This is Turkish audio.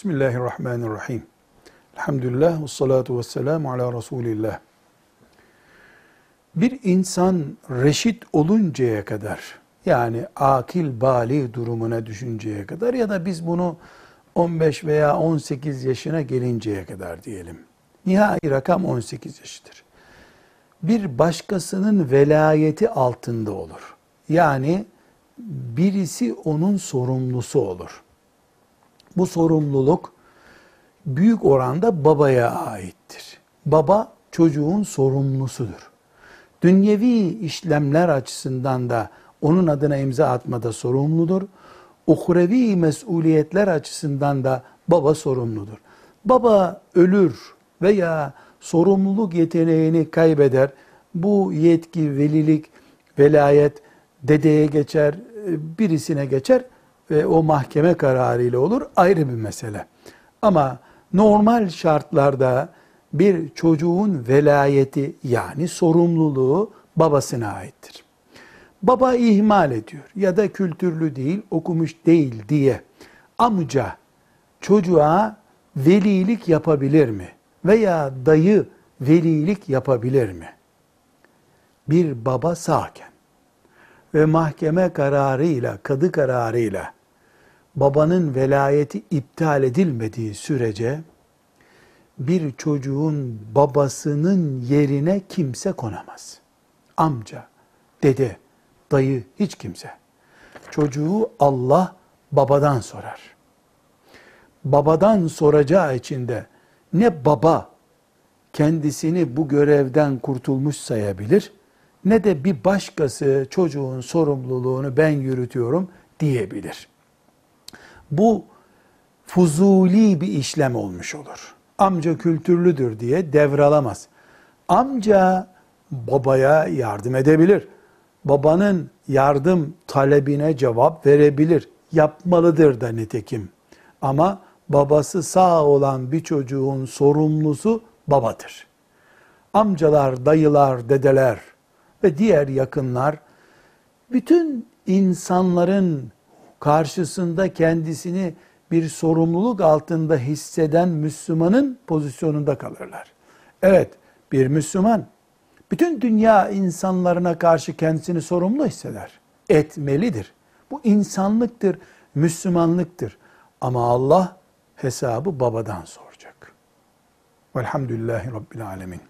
Bismillahirrahmanirrahim. Elhamdülillah ve salatu ve selamu ala Resulillah. Bir insan reşit oluncaya kadar, yani akil bali durumuna düşünceye kadar ya da biz bunu 15 veya 18 yaşına gelinceye kadar diyelim. Nihai rakam 18 yaşıdır. Bir başkasının velayeti altında olur. Yani birisi onun sorumlusu olur. Bu sorumluluk büyük oranda babaya aittir. Baba çocuğun sorumlusudur. Dünyevi işlemler açısından da onun adına imza atmada sorumludur. Uhrevi mesuliyetler açısından da baba sorumludur. Baba ölür veya sorumluluk yeteneğini kaybeder. Bu yetki, velilik, velayet dedeye geçer, birisine geçer ve o mahkeme kararıyla olur ayrı bir mesele. Ama normal şartlarda bir çocuğun velayeti yani sorumluluğu babasına aittir. Baba ihmal ediyor ya da kültürlü değil, okumuş değil diye amca çocuğa velilik yapabilir mi? Veya dayı velilik yapabilir mi? Bir baba sağken ve mahkeme kararıyla, kadı kararıyla babanın velayeti iptal edilmediği sürece bir çocuğun babasının yerine kimse konamaz. Amca, dede, dayı hiç kimse. Çocuğu Allah babadan sorar. Babadan soracağı için de ne baba kendisini bu görevden kurtulmuş sayabilir ne de bir başkası çocuğun sorumluluğunu ben yürütüyorum diyebilir. Bu fuzuli bir işlem olmuş olur. Amca kültürlüdür diye devralamaz. Amca babaya yardım edebilir. Babanın yardım talebine cevap verebilir. Yapmalıdır da nitekim. Ama babası sağ olan bir çocuğun sorumlusu babadır. Amcalar, dayılar, dedeler ve diğer yakınlar bütün insanların karşısında kendisini bir sorumluluk altında hisseden Müslümanın pozisyonunda kalırlar. Evet, bir Müslüman bütün dünya insanlarına karşı kendisini sorumlu hisseder. Etmelidir. Bu insanlıktır, Müslümanlıktır. Ama Allah hesabı babadan soracak. Velhamdülillahi Rabbil Alemin.